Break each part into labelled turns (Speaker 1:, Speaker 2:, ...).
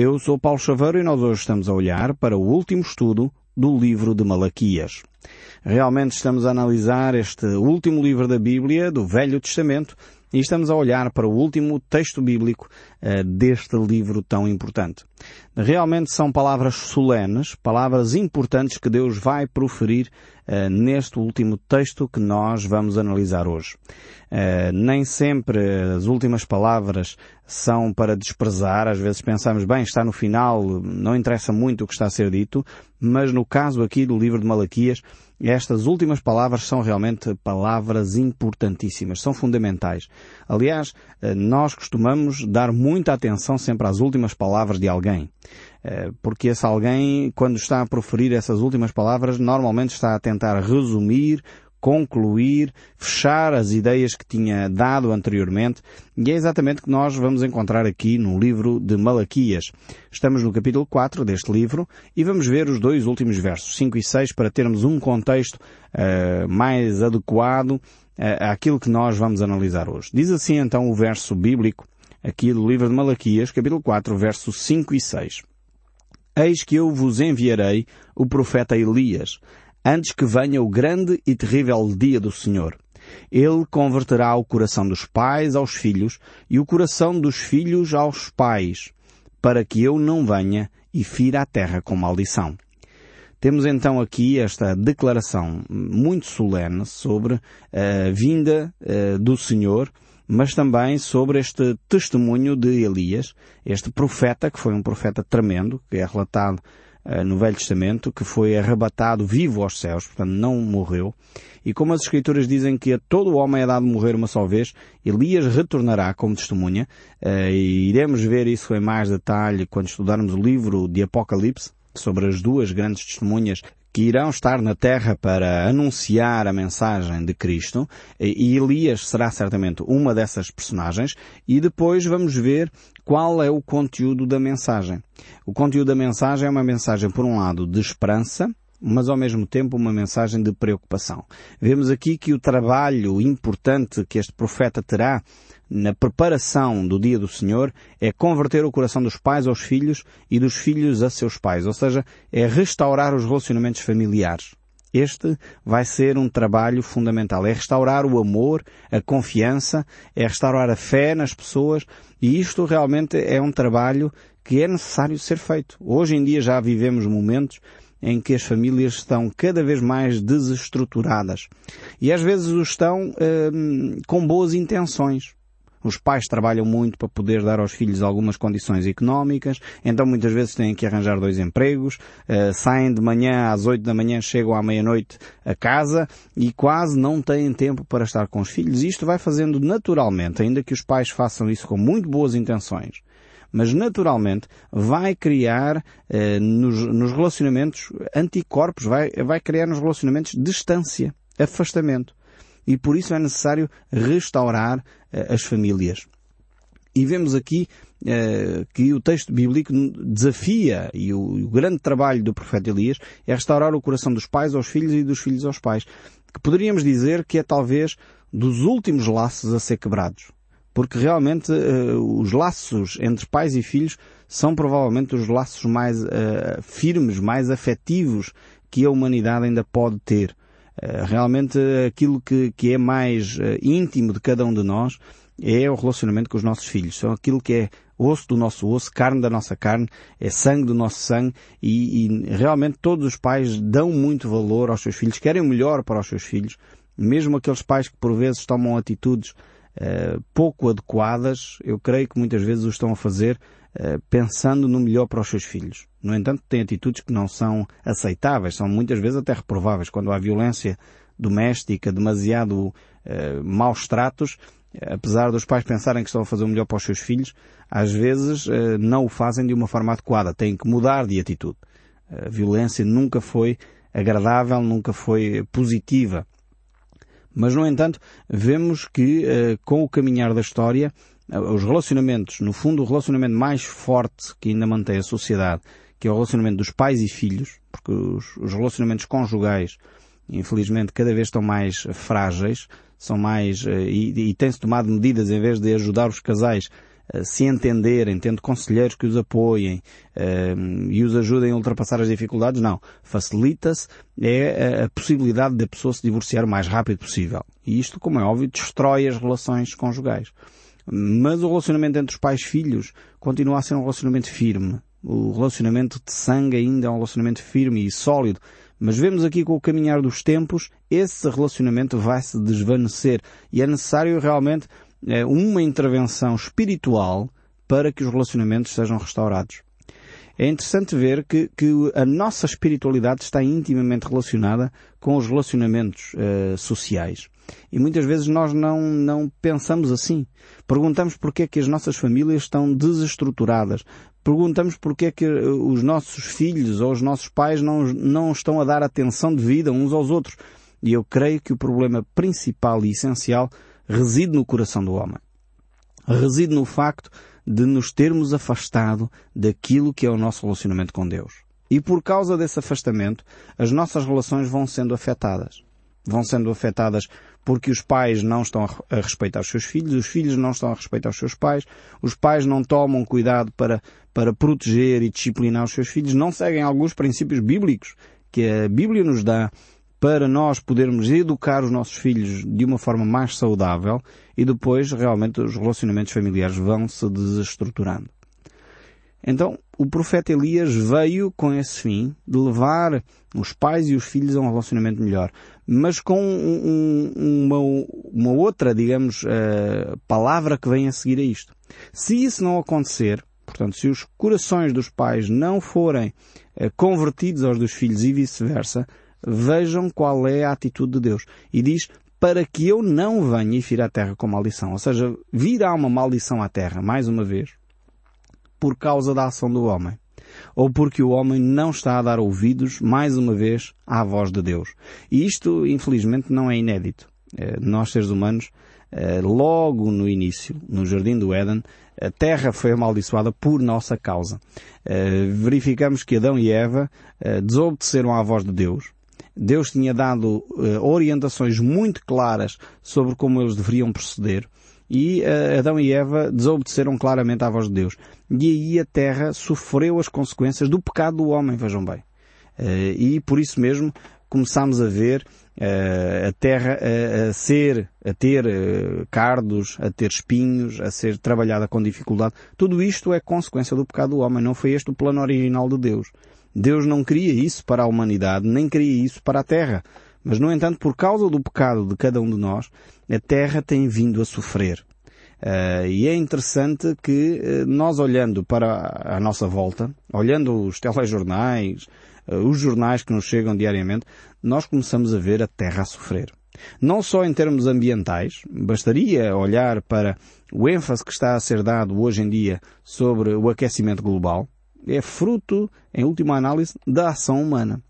Speaker 1: Eu sou Paulo Chaveiro e nós hoje estamos a olhar para o último estudo do livro de Malaquias. Realmente estamos a analisar este último livro da Bíblia, do Velho Testamento, e estamos a olhar para o último texto bíblico uh, deste livro tão importante. Realmente são palavras solenes, palavras importantes que Deus vai proferir uh, neste último texto que nós vamos analisar hoje. Uh, nem sempre as últimas palavras são para desprezar, às vezes pensamos, bem, está no final, não interessa muito o que está a ser dito, mas no caso aqui do livro de Malaquias, estas últimas palavras são realmente palavras importantíssimas, são fundamentais. Aliás, eh, nós costumamos dar muita atenção sempre às últimas palavras de alguém. Eh, porque esse alguém, quando está a proferir essas últimas palavras, normalmente está a tentar resumir concluir, fechar as ideias que tinha dado anteriormente, e é exatamente o que nós vamos encontrar aqui no livro de Malaquias. Estamos no capítulo 4 deste livro e vamos ver os dois últimos versos, 5 e 6, para termos um contexto uh, mais adequado uh, àquilo que nós vamos analisar hoje. Diz assim então o verso bíblico, aqui do livro de Malaquias, capítulo 4, versos 5 e 6. Eis que eu vos enviarei o profeta Elias, antes que venha o grande e terrível dia do Senhor. Ele converterá o coração dos pais aos filhos e o coração dos filhos aos pais, para que eu não venha e fira a terra com maldição. Temos então aqui esta declaração muito solene sobre a vinda uh, do Senhor, mas também sobre este testemunho de Elias, este profeta, que foi um profeta tremendo, que é relatado eh, no Velho Testamento, que foi arrebatado vivo aos céus, portanto não morreu. E como as Escrituras dizem que a todo homem é dado morrer uma só vez, Elias retornará como testemunha, eh, e iremos ver isso em mais detalhe quando estudarmos o livro de Apocalipse, sobre as duas grandes testemunhas que irão estar na terra para anunciar a mensagem de Cristo, e Elias será certamente uma dessas personagens, e depois vamos ver qual é o conteúdo da mensagem. O conteúdo da mensagem é uma mensagem, por um lado, de esperança, mas ao mesmo tempo uma mensagem de preocupação. Vemos aqui que o trabalho importante que este profeta terá na preparação do dia do Senhor é converter o coração dos pais aos filhos e dos filhos a seus pais, ou seja, é restaurar os relacionamentos familiares. Este vai ser um trabalho fundamental. É restaurar o amor, a confiança, é restaurar a fé nas pessoas e isto realmente é um trabalho que é necessário ser feito. Hoje em dia já vivemos momentos em que as famílias estão cada vez mais desestruturadas. E às vezes estão hum, com boas intenções. Os pais trabalham muito para poder dar aos filhos algumas condições económicas, então muitas vezes têm que arranjar dois empregos, uh, saem de manhã às oito da manhã, chegam à meia-noite a casa e quase não têm tempo para estar com os filhos. Isto vai fazendo naturalmente, ainda que os pais façam isso com muito boas intenções, mas naturalmente vai criar eh, nos, nos, relacionamentos anticorpos, vai, vai criar nos relacionamentos distância, afastamento. E por isso é necessário restaurar eh, as famílias. E vemos aqui eh, que o texto bíblico desafia, e o, o, grande trabalho do profeta Elias é restaurar o coração dos pais aos filhos e dos filhos aos pais. Que poderíamos dizer que é talvez dos últimos laços a ser quebrados porque realmente uh, os laços entre pais e filhos são provavelmente os laços mais firmes, mais afetivos que a humanidade ainda pode ter. Uh, realmente aquilo que, que é mais íntimo de cada um de nós é o relacionamento com os nossos filhos. São aquilo que é osso do nosso osso, carne da nossa carne, é sangue do nosso sangue e, e realmente todos os pais dão muito valor aos seus filhos, querem o melhor para os seus filhos, mesmo aqueles pais que por vezes tomam atitudes uh, pouco adequadas, eu creio que muitas vezes o estão a fazer pensando no melhor para os seus filhos. No entanto, têm atitudes que não são aceitáveis, são muitas vezes até reprováveis. Quando há violência doméstica, demasiado uh, maus tratos, apesar dos pais pensarem que estão a fazer o melhor para os seus filhos, às vezes não o fazem de uma forma adequada. Têm que mudar de atitude. A violência nunca foi agradável, nunca foi positiva. Mas, no entanto, vemos que, com o caminhar da história, os relacionamentos, no fundo, o relacionamento mais forte que ainda mantém a sociedade, que é o relacionamento dos pais e filhos, porque os, os relacionamentos conjugais, infelizmente, cada vez estão mais frágeis, são mais, uh, e, e tem-se tomado medidas, em vez de ajudar os casais uh, se entenderem, tendo conselheiros que os apoiem uh, e os ajudem a ultrapassar as dificuldades, não. Facilita-se é a, a possibilidade da pessoa se divorciar o mais rápido possível. E isto, como é óbvio, destrói as relações conjugais. Mas o relacionamento entre os pais e filhos continua a ser um relacionamento firme. O relacionamento de sangue ainda é um relacionamento firme e sólido. Mas vemos aqui com o caminhar dos tempos, esse relacionamento vai se desvanecer e é necessário realmente é, uma intervenção espiritual para que os relacionamentos sejam restaurados. É interessante ver que, que a nossa espiritualidade está intimamente relacionada com os relacionamentos uh, sociais. E muitas vezes nós não, não pensamos assim. Perguntamos porque é que as nossas famílias estão desestruturadas. Perguntamos porque é que eh, os nossos filhos ou os nossos pais não, não estão a dar atenção devida uns aos outros. E eu creio que o problema principal e essencial reside no coração do homem. Reside no facto de nos termos afastado daquilo que é o nosso relacionamento com Deus. E por causa desse afastamento, as nossas relações vão sendo afetadas. Vão sendo afetadas porque os pais não estão a respeitar os seus filhos, os filhos não estão a respeitar os seus pais, os pais não tomam cuidado para, para proteger e disciplinar os seus filhos, não seguem alguns princípios bíblicos que a Bíblia nos dá para nós podermos educar os nossos filhos de uma forma mais saudável e depois realmente os relacionamentos familiares vão se desestruturando. Então, o profeta Elias veio com esse fim de levar os pais e os filhos a um relacionamento melhor, mas com um, uma, uma, outra, digamos, uh, palavra que vem a seguir a isto. Se isso não acontecer, portanto, se os corações dos pais não forem uh, convertidos aos dos filhos e vice-versa, vejam qual é a atitude de Deus. E diz, para que eu não venha e fira a terra com maldição. Ou seja, virá uma maldição à terra, mais uma vez, por causa da ação do homem. Ou porque o homem não está a dar ouvidos, mais uma vez, à voz de Deus. E isto, infelizmente, não é inédito. Eh, nós, seres humanos, eh, logo no início, no Jardim do Éden, a terra foi amaldiçoada por nossa causa. Eh, verificamos que Adão e Eva desobedeceram à voz de Deus, Deus tinha dado uh, orientações muito claras sobre como eles deveriam proceder e uh, Adão e Eva desobedeceram claramente à voz de Deus. E aí a terra sofreu as consequências do pecado do homem, vejam bem. Uh, e por isso mesmo começámos a ver a terra a, a, ser, a ter cardos, a ter espinhos, a ser trabalhada com dificuldade. Tudo isto é consequência do pecado do homem. Não foi este o plano original de Deus. Deus não queria isso para a humanidade, nem queria isso para a Terra. Mas, no entanto, por causa do pecado de cada um de nós, a Terra tem vindo a sofrer. Uh, e é interessante que uh, nós olhando para a nossa volta, olhando os telejornais, uh, os jornais que nos chegam diariamente, nós começamos a ver a Terra a sofrer. Não só em termos ambientais, bastaria olhar para o ênfase que está a ser dado hoje em dia sobre o aquecimento global, é fruto, em última análise, da ação humana.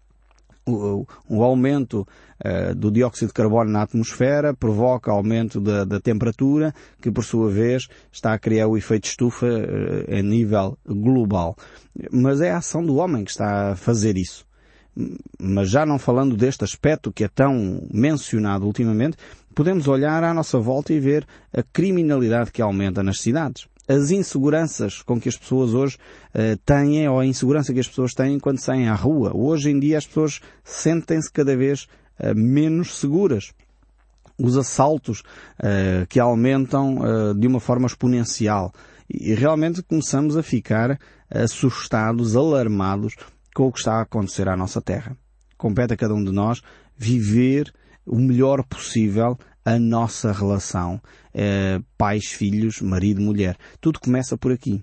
Speaker 1: O, o aumento uh, do dióxido de carbono na atmosfera provoca aumento da, da, temperatura, que por sua vez está a criar o efeito estufa uh, a nível global. Mas é a ação do homem que está a fazer isso. Mas já não falando deste aspecto que é tão mencionado ultimamente, podemos olhar à nossa volta e ver a criminalidade que aumenta nas cidades as inseguranças com que as pessoas hoje uh, têm ou a insegurança que as pessoas têm quando saem à rua. Hoje em dia as pessoas sentem-se cada vez uh, menos seguras. Os assaltos uh, que aumentam de uma forma exponencial. E realmente começamos a ficar assustados, alarmados com o que está a acontecer à nossa terra. Compete a cada um de nós viver o melhor possível a nossa relação eh, pais, filhos, marido, mulher. Tudo começa por aqui.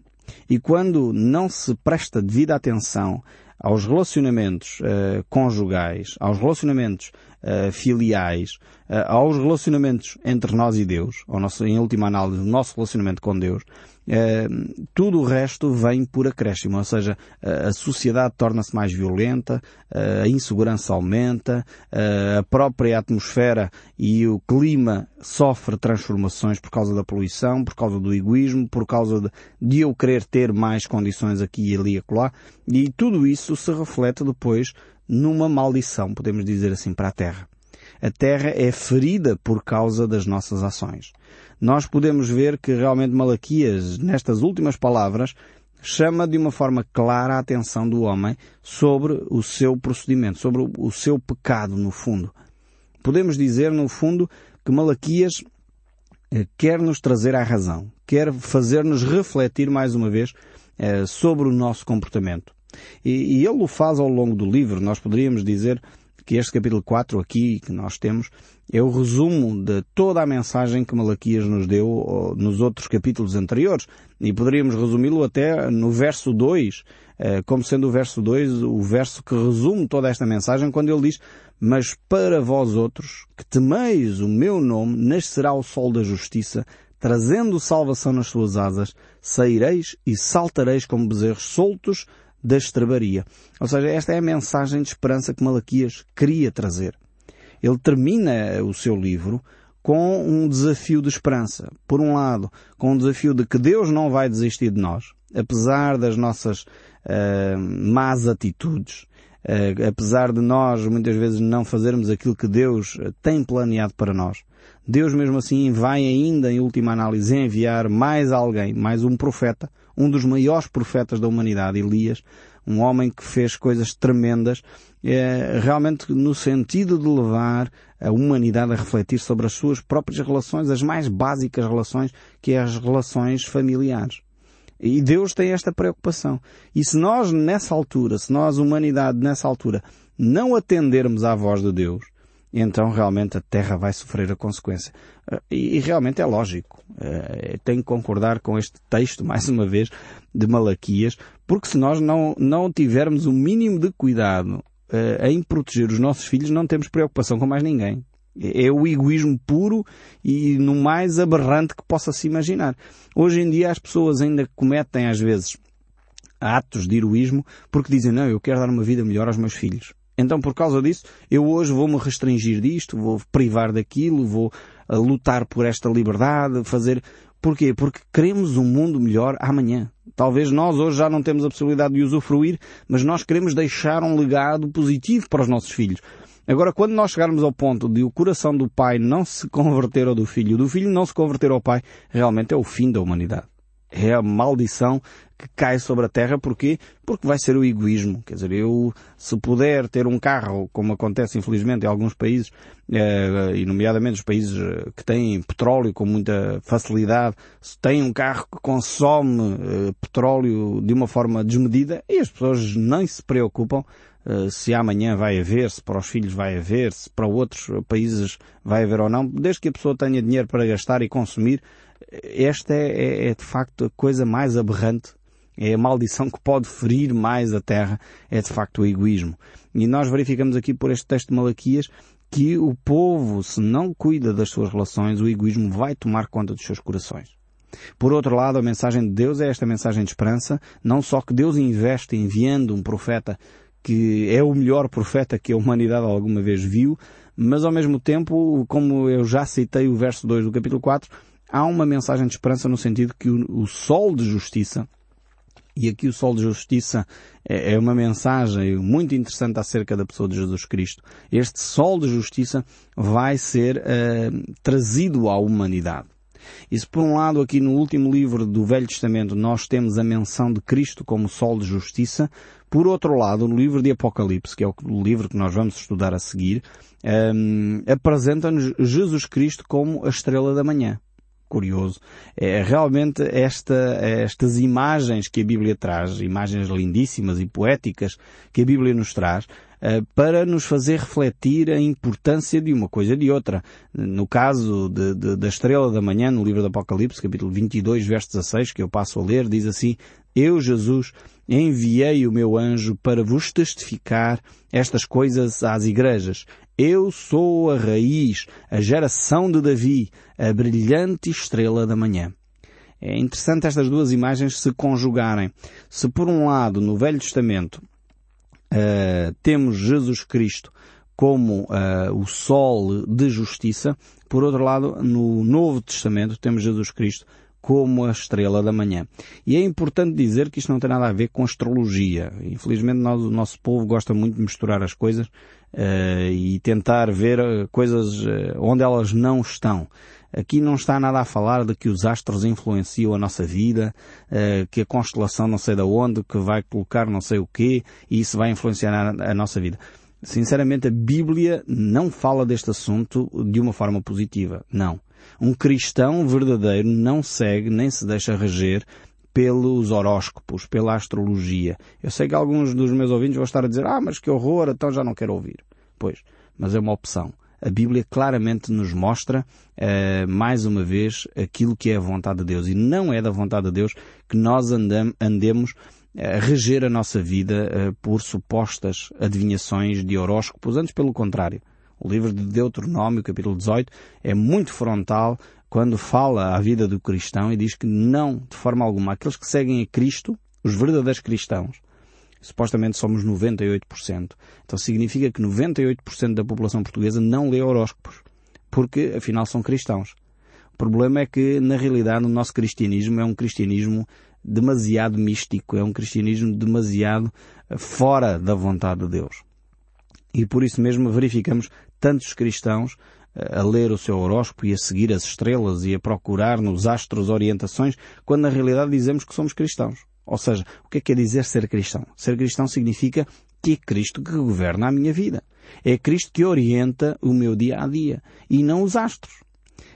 Speaker 1: E quando não se presta devida atenção aos relacionamentos uh, conjugais, aos relacionamentos uh, filiais, uh, aos relacionamentos entre nós e Deus, ao nosso, em última análise, o nosso relacionamento com Deus, tudo o resto vem por acréscimo, ou seja, a sociedade torna-se mais violenta, a insegurança aumenta, a própria atmosfera e o clima sofre transformações por causa da poluição, por causa do egoísmo, por causa de, de eu querer ter mais condições aqui e ali e acolá, e tudo isso se reflete depois numa maldição, podemos dizer assim, para a Terra. A terra é ferida por causa das nossas ações. Nós podemos ver que realmente Malaquias, nestas últimas palavras, chama de uma forma clara a atenção do homem sobre o seu procedimento, sobre o seu pecado, no fundo. Podemos dizer, no fundo, que Malaquias eh, quer nos trazer à razão, quer fazer-nos refletir mais uma vez eh, sobre o nosso comportamento. E, e ele o faz ao longo do livro. Nós poderíamos dizer que este capítulo 4 aqui que nós temos é o resumo de toda a mensagem que Malaquias nos deu nos outros capítulos anteriores. E poderíamos resumi-lo até no verso 2, eh, como sendo o verso 2 o verso que resume toda esta mensagem quando ele diz Mas para vós outros, que temeis o meu nome, nascerá o sol da justiça, trazendo salvação nas suas asas, saireis e saltareis como bezerros soltos da estrebaria. Ou seja, esta é a mensagem de esperança que Malaquias queria trazer. Ele termina o seu livro com um desafio de esperança. Por um lado, com um desafio de que Deus não vai desistir de nós, apesar das nossas uh, más atitudes, uh, apesar de nós muitas vezes não fazermos aquilo que Deus tem planeado para nós. Deus mesmo assim vai ainda, em última análise, enviar mais alguém, mais um profeta, um dos maiores profetas da humanidade, Elias, um homem que fez coisas tremendas, é, realmente no sentido de levar a humanidade a refletir sobre as suas próprias relações, as mais básicas relações, que é as relações familiares. E Deus tem esta preocupação. E se nós, nessa altura, se nós, humanidade, nessa altura, não atendermos à voz de Deus, então realmente a Terra vai sofrer a consequência. Eh, e, realmente é lógico. Eh, tenho que concordar com este texto, mais uma vez, de Malaquias, porque se nós não, não tivermos o mínimo de cuidado eh, em proteger os nossos filhos, não temos preocupação com mais ninguém. É, é o egoísmo puro e no mais aberrante que possa se imaginar. Hoje em dia as pessoas ainda cometem às vezes atos de heroísmo porque dizem não, eu quero dar uma vida melhor aos meus filhos. Então, por causa disso, eu hoje vou-me restringir disto, vou privar daquilo, vou uh, lutar por esta liberdade, fazer... Porquê? Porque queremos um mundo melhor amanhã. Talvez nós hoje já não temos a possibilidade de usufruir, mas nós queremos deixar um legado positivo para os nossos filhos. Agora, quando nós chegarmos ao ponto de o coração do pai não se converter ao do filho, do filho não se converter ao pai, realmente é o fim da humanidade é a maldição que cai sobre a terra. Porquê? Porque vai ser o egoísmo. Quer dizer, eu, se puder ter um carro, como acontece infelizmente em alguns países, eh, e nomeadamente os países eh, que têm petróleo com muita facilidade, se tem um carro que consome eh, petróleo de uma forma desmedida, e as pessoas nem se preocupam Uh, se amanhã vai haver, se para os filhos vai haver, se para outros países vai haver ou não, desde que a pessoa tenha dinheiro para gastar e consumir, esta é, é, é de facto a coisa mais aberrante é a maldição que pode ferir mais a terra, é de facto o egoísmo. E nós verificamos aqui por este texto de Malaquias que o povo, se não cuida das suas relações, o egoísmo vai tomar conta dos seus corações. Por outro lado, a mensagem de Deus é esta mensagem de esperança, não só que Deus investe enviando um profeta que é o melhor profeta que a humanidade alguma vez viu, mas ao mesmo tempo, como eu já citei o verso 2 do capítulo 4, há uma mensagem de esperança no sentido que o, o sol de justiça, e aqui o sol de justiça é, é uma mensagem muito interessante acerca da pessoa de Jesus Cristo. Este sol de justiça vai ser uh, trazido à humanidade. E se por um lado aqui no último livro do Velho Testamento nós temos a menção de Cristo como sol de justiça, por outro lado no livro de Apocalipse, que é o livro que nós vamos estudar a seguir, um, apresenta-nos Jesus Cristo como a estrela da manhã curioso. É realmente esta, estas imagens que a Bíblia traz, imagens lindíssimas e poéticas que a Bíblia nos traz, eh, para nos fazer refletir a importância de uma coisa e de outra. No caso de, de, da estrela da manhã, no livro do Apocalipse, capítulo 22, verso 16, que eu passo a ler, diz assim, Eu, Jesus, enviei o meu anjo para vos testificar estas coisas às igrejas. Eu sou a raiz, a geração de Davi, a brilhante estrela da manhã. É interessante estas duas imagens se conjugarem. Se por um lado, no Velho Testamento, uh, temos Jesus Cristo como uh, o sol de justiça, por outro lado, no Novo Testamento, temos Jesus Cristo como a estrela da manhã. E é importante dizer que isto não tem nada a ver com astrologia. Infelizmente nós, o nosso povo gosta muito de misturar as coisas uh, e tentar ver eh, coisas uh, onde elas não estão. Aqui não está nada a falar de que os astros influenciam a nossa vida, que a constelação não sei de onde, que vai colocar não sei o quê, e isso vai influenciar a nossa vida. Sinceramente, a Bíblia não fala deste assunto de uma forma positiva. Não. Um cristão verdadeiro não segue nem se deixa reger pelos horóscopos, pela astrologia. Eu sei que alguns dos meus ouvintes vão estar a dizer, ah, mas que horror, então já não quero ouvir. Pois, mas é uma opção. A Bíblia claramente nos mostra, uh, mais uma vez, aquilo que é a vontade de Deus. E não é da vontade de Deus que nós andam, andemos a reger a nossa vida uh, por supostas adivinhações de horóscopos. Antes, pelo contrário. O livro de Deuteronômio, capítulo 18, é muito frontal quando fala à vida do cristão e diz que não, de forma alguma, aqueles que seguem a Cristo, os verdadeiros cristãos, supostamente somos 98%. Então significa que 98% da população portuguesa não lê horóscopos, porque afinal são cristãos. O problema é que, na realidade, o nosso cristianismo é um cristianismo demasiado místico, é um cristianismo demasiado fora da vontade de Deus. E por isso mesmo verificamos tantos cristãos eh, a ler o seu horóscopo e a seguir as estrelas e a procurar nos astros orientações, quando na realidade dizemos que somos cristãos. Ou seja, o que é que quer dizer ser cristão? Ser cristão significa que é Cristo que governa a minha vida. É Cristo que orienta o meu dia a dia e não os astros.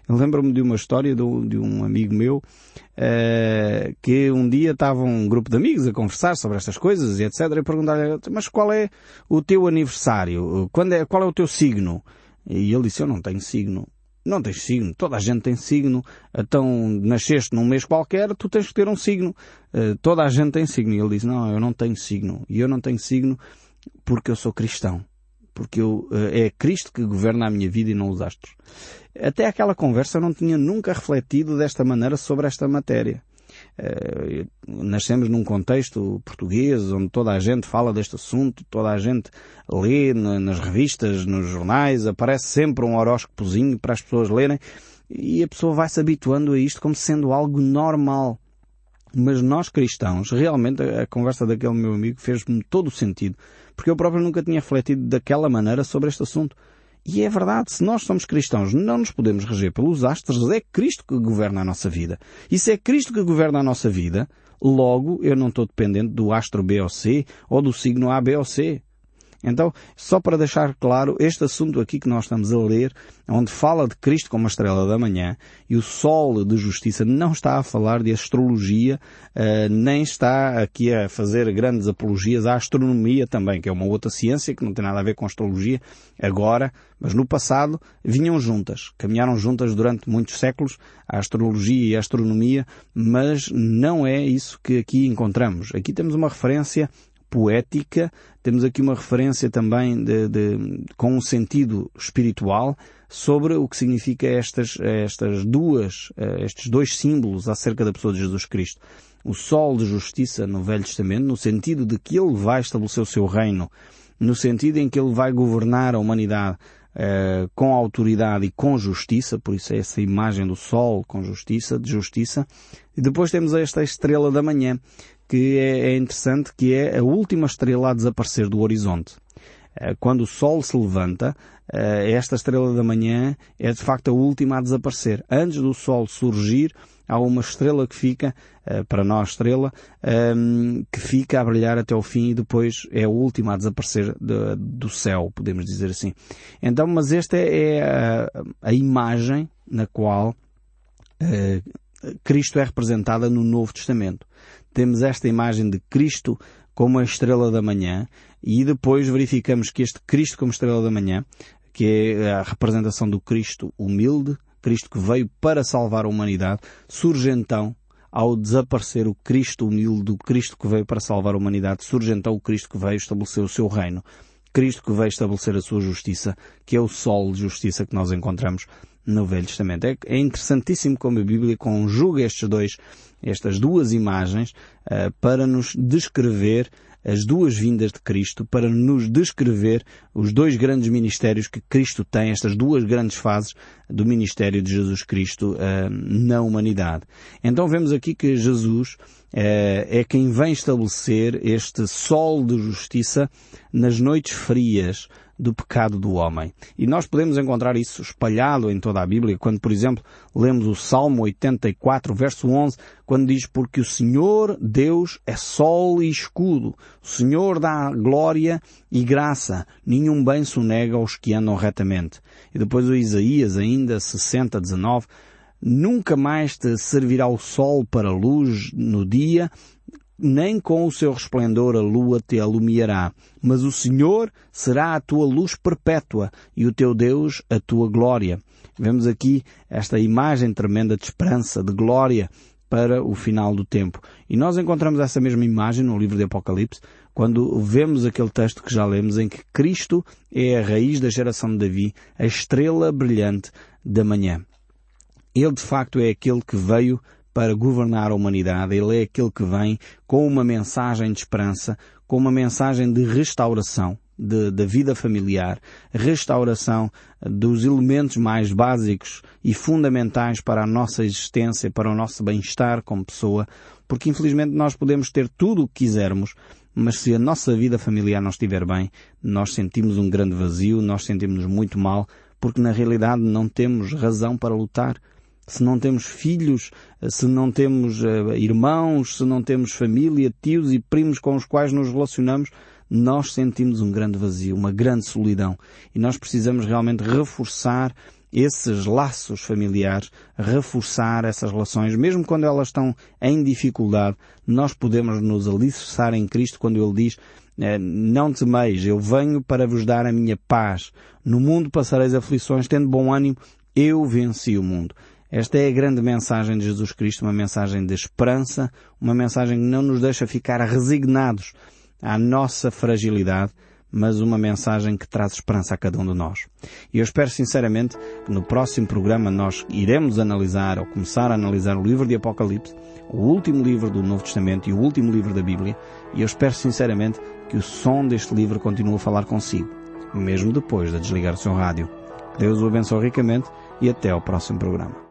Speaker 1: Lembro-me de uma história de um, de um amigo meu uh, que um dia estava um grupo de amigos a conversar sobre estas coisas e etc. E perguntar-lhe, mas qual é o teu aniversário? Quando é, qual é o teu signo? E ele disse, eu não tenho signo. Não tens signo. Toda a gente tem signo. Então, nasceste num mês qualquer, tu tens que ter um signo. Uh, toda a gente tem signo. E ele disse, não, eu não tenho signo. E eu não tenho signo porque eu sou cristão porque eu, eh, é Cristo que governa a minha vida e não os astros. Até aquela conversa eu não tinha nunca refletido desta maneira sobre esta matéria. Uh, nascemos num contexto português onde toda a gente fala deste assunto, toda a gente lê nas revistas, nos jornais, aparece sempre um horóscopozinho para as pessoas lerem e a pessoa vai se habituando a isto como sendo algo normal. Mas nós cristãos, realmente a conversa daquele meu amigo fez-me todo o sentido, porque eu próprio nunca tinha refletido daquela maneira sobre este assunto. E é verdade, se nós somos cristãos, não nos podemos reger pelos astros, é Cristo que governa a nossa vida. E se é Cristo que governa a nossa vida, logo eu não estou dependente do astro B ou C ou do signo A, B ou C. Então, só para deixar claro, este assunto aqui que nós estamos a ler, onde fala de Cristo como a estrela da manhã, e o sol de justiça não está a falar de astrologia, uh, nem está aqui a fazer grandes apologias à astronomia também, que é uma outra ciência que não tem nada a ver com astrologia agora, mas no passado vinham juntas, caminharam juntas durante muitos séculos, a astrologia e a astronomia, mas não é isso que aqui encontramos. Aqui temos uma referência poética, temos aqui uma referência também de, de, com um sentido espiritual sobre o que significa estas, estas duas, eh, estes dois símbolos acerca da pessoa de Jesus Cristo. O sol de justiça no Velho Testamento, no sentido de que ele vai estabelecer o seu reino, no sentido em que ele vai governar a humanidade Uh, com autoridade e com justiça, por isso é essa imagem do sol com justiça, de justiça. E depois temos esta estrela da manhã, que é, é interessante, que é a última estrela a desaparecer do horizonte. Eh, quando o Sol se levanta, eh, esta estrela da manhã é de facto a última a desaparecer. Antes do Sol surgir, há uma estrela que fica, eh, para nós estrela, ehm, que fica a brilhar até o fim e depois é a última a desaparecer do céu, podemos dizer assim. Então, mas esta é a, a imagem na qual Cristo é representada no Novo Testamento temos esta imagem de Cristo como a estrela da manhã e depois verificamos que este Cristo como estrela da manhã, que é a representação do Cristo humilde, Cristo que veio para salvar a humanidade, surge então ao desaparecer o Cristo humilde do Cristo que veio para salvar a humanidade, surge então o Cristo que veio estabelecer o seu reino. Cristo que veio estabelecer a sua justiça, que é o sol de justiça que nós encontramos no Velho Testamento. É, é interessantíssimo como a Bíblia conjuga estes dois, estas duas imagens uh, para nos descrever as duas vindas de Cristo para nos descrever os dois grandes ministérios que Cristo tem, estas duas grandes fases do ministério de Jesus Cristo uh, na humanidade. Então vemos aqui que Jesus uh, é quem vem estabelecer este sol de justiça nas noites frias do pecado do homem. E nós podemos encontrar isso espalhado em toda a Bíblia, quando, por exemplo, lemos o Salmo 84, verso 11, quando diz, porque o Senhor Deus é sol e escudo, o Senhor dá glória e graça, nenhum bem sonega aos que andam retamente. E depois o Isaías ainda, 60, 19, Nunca mais te servirá o sol para luz no dia, nem com o seu resplendor a lua te alumiará, mas o Senhor será a tua luz perpétua e o teu Deus a tua glória. Vemos aqui esta imagem tremenda de esperança, de glória para o final do tempo. E nós encontramos essa mesma imagem no livro de Apocalipse, quando vemos aquele texto que já lemos em que Cristo é a raiz da geração de Davi, a estrela brilhante da manhã. Ele de facto é aquele que veio para governar a humanidade. Ele é aquele que vem com uma mensagem de esperança, com uma mensagem de restauração da vida familiar, restauração dos elementos mais básicos e fundamentais para a nossa existência, para o nosso bem-estar como pessoa, porque infelizmente nós podemos ter tudo o que quisermos, mas se a nossa vida familiar não estiver bem, nós sentimos um grande vazio, nós sentimos muito mal, porque na realidade não temos razão para lutar se não temos filhos, se não temos uh, irmãos, se não temos família, tios e primos com os quais nos relacionamos, nós sentimos um grande vazio, uma grande solidão. E nós precisamos realmente reforçar esses laços familiares, reforçar essas relações, mesmo quando elas estão em dificuldade, nós podemos nos alicerçar em Cristo quando Ele diz eh, não temeis, eu venho para vos dar a minha paz. No mundo passareis aflições, tendo bom ânimo, eu venci o mundo. Esta é a grande mensagem de Jesus Cristo, uma mensagem de esperança, uma mensagem que não nos deixa ficar resignados à nossa fragilidade, mas uma mensagem que traz esperança a cada um de nós. E eu espero sinceramente que no próximo programa nós iremos analisar ou começar a analisar o livro de Apocalipse, o último livro do Novo Testamento e o último livro da Bíblia, e eu espero sinceramente que o som deste livro continue a falar consigo, mesmo depois de desligar o seu rádio. Deus o abençoe ricamente e até ao próximo programa.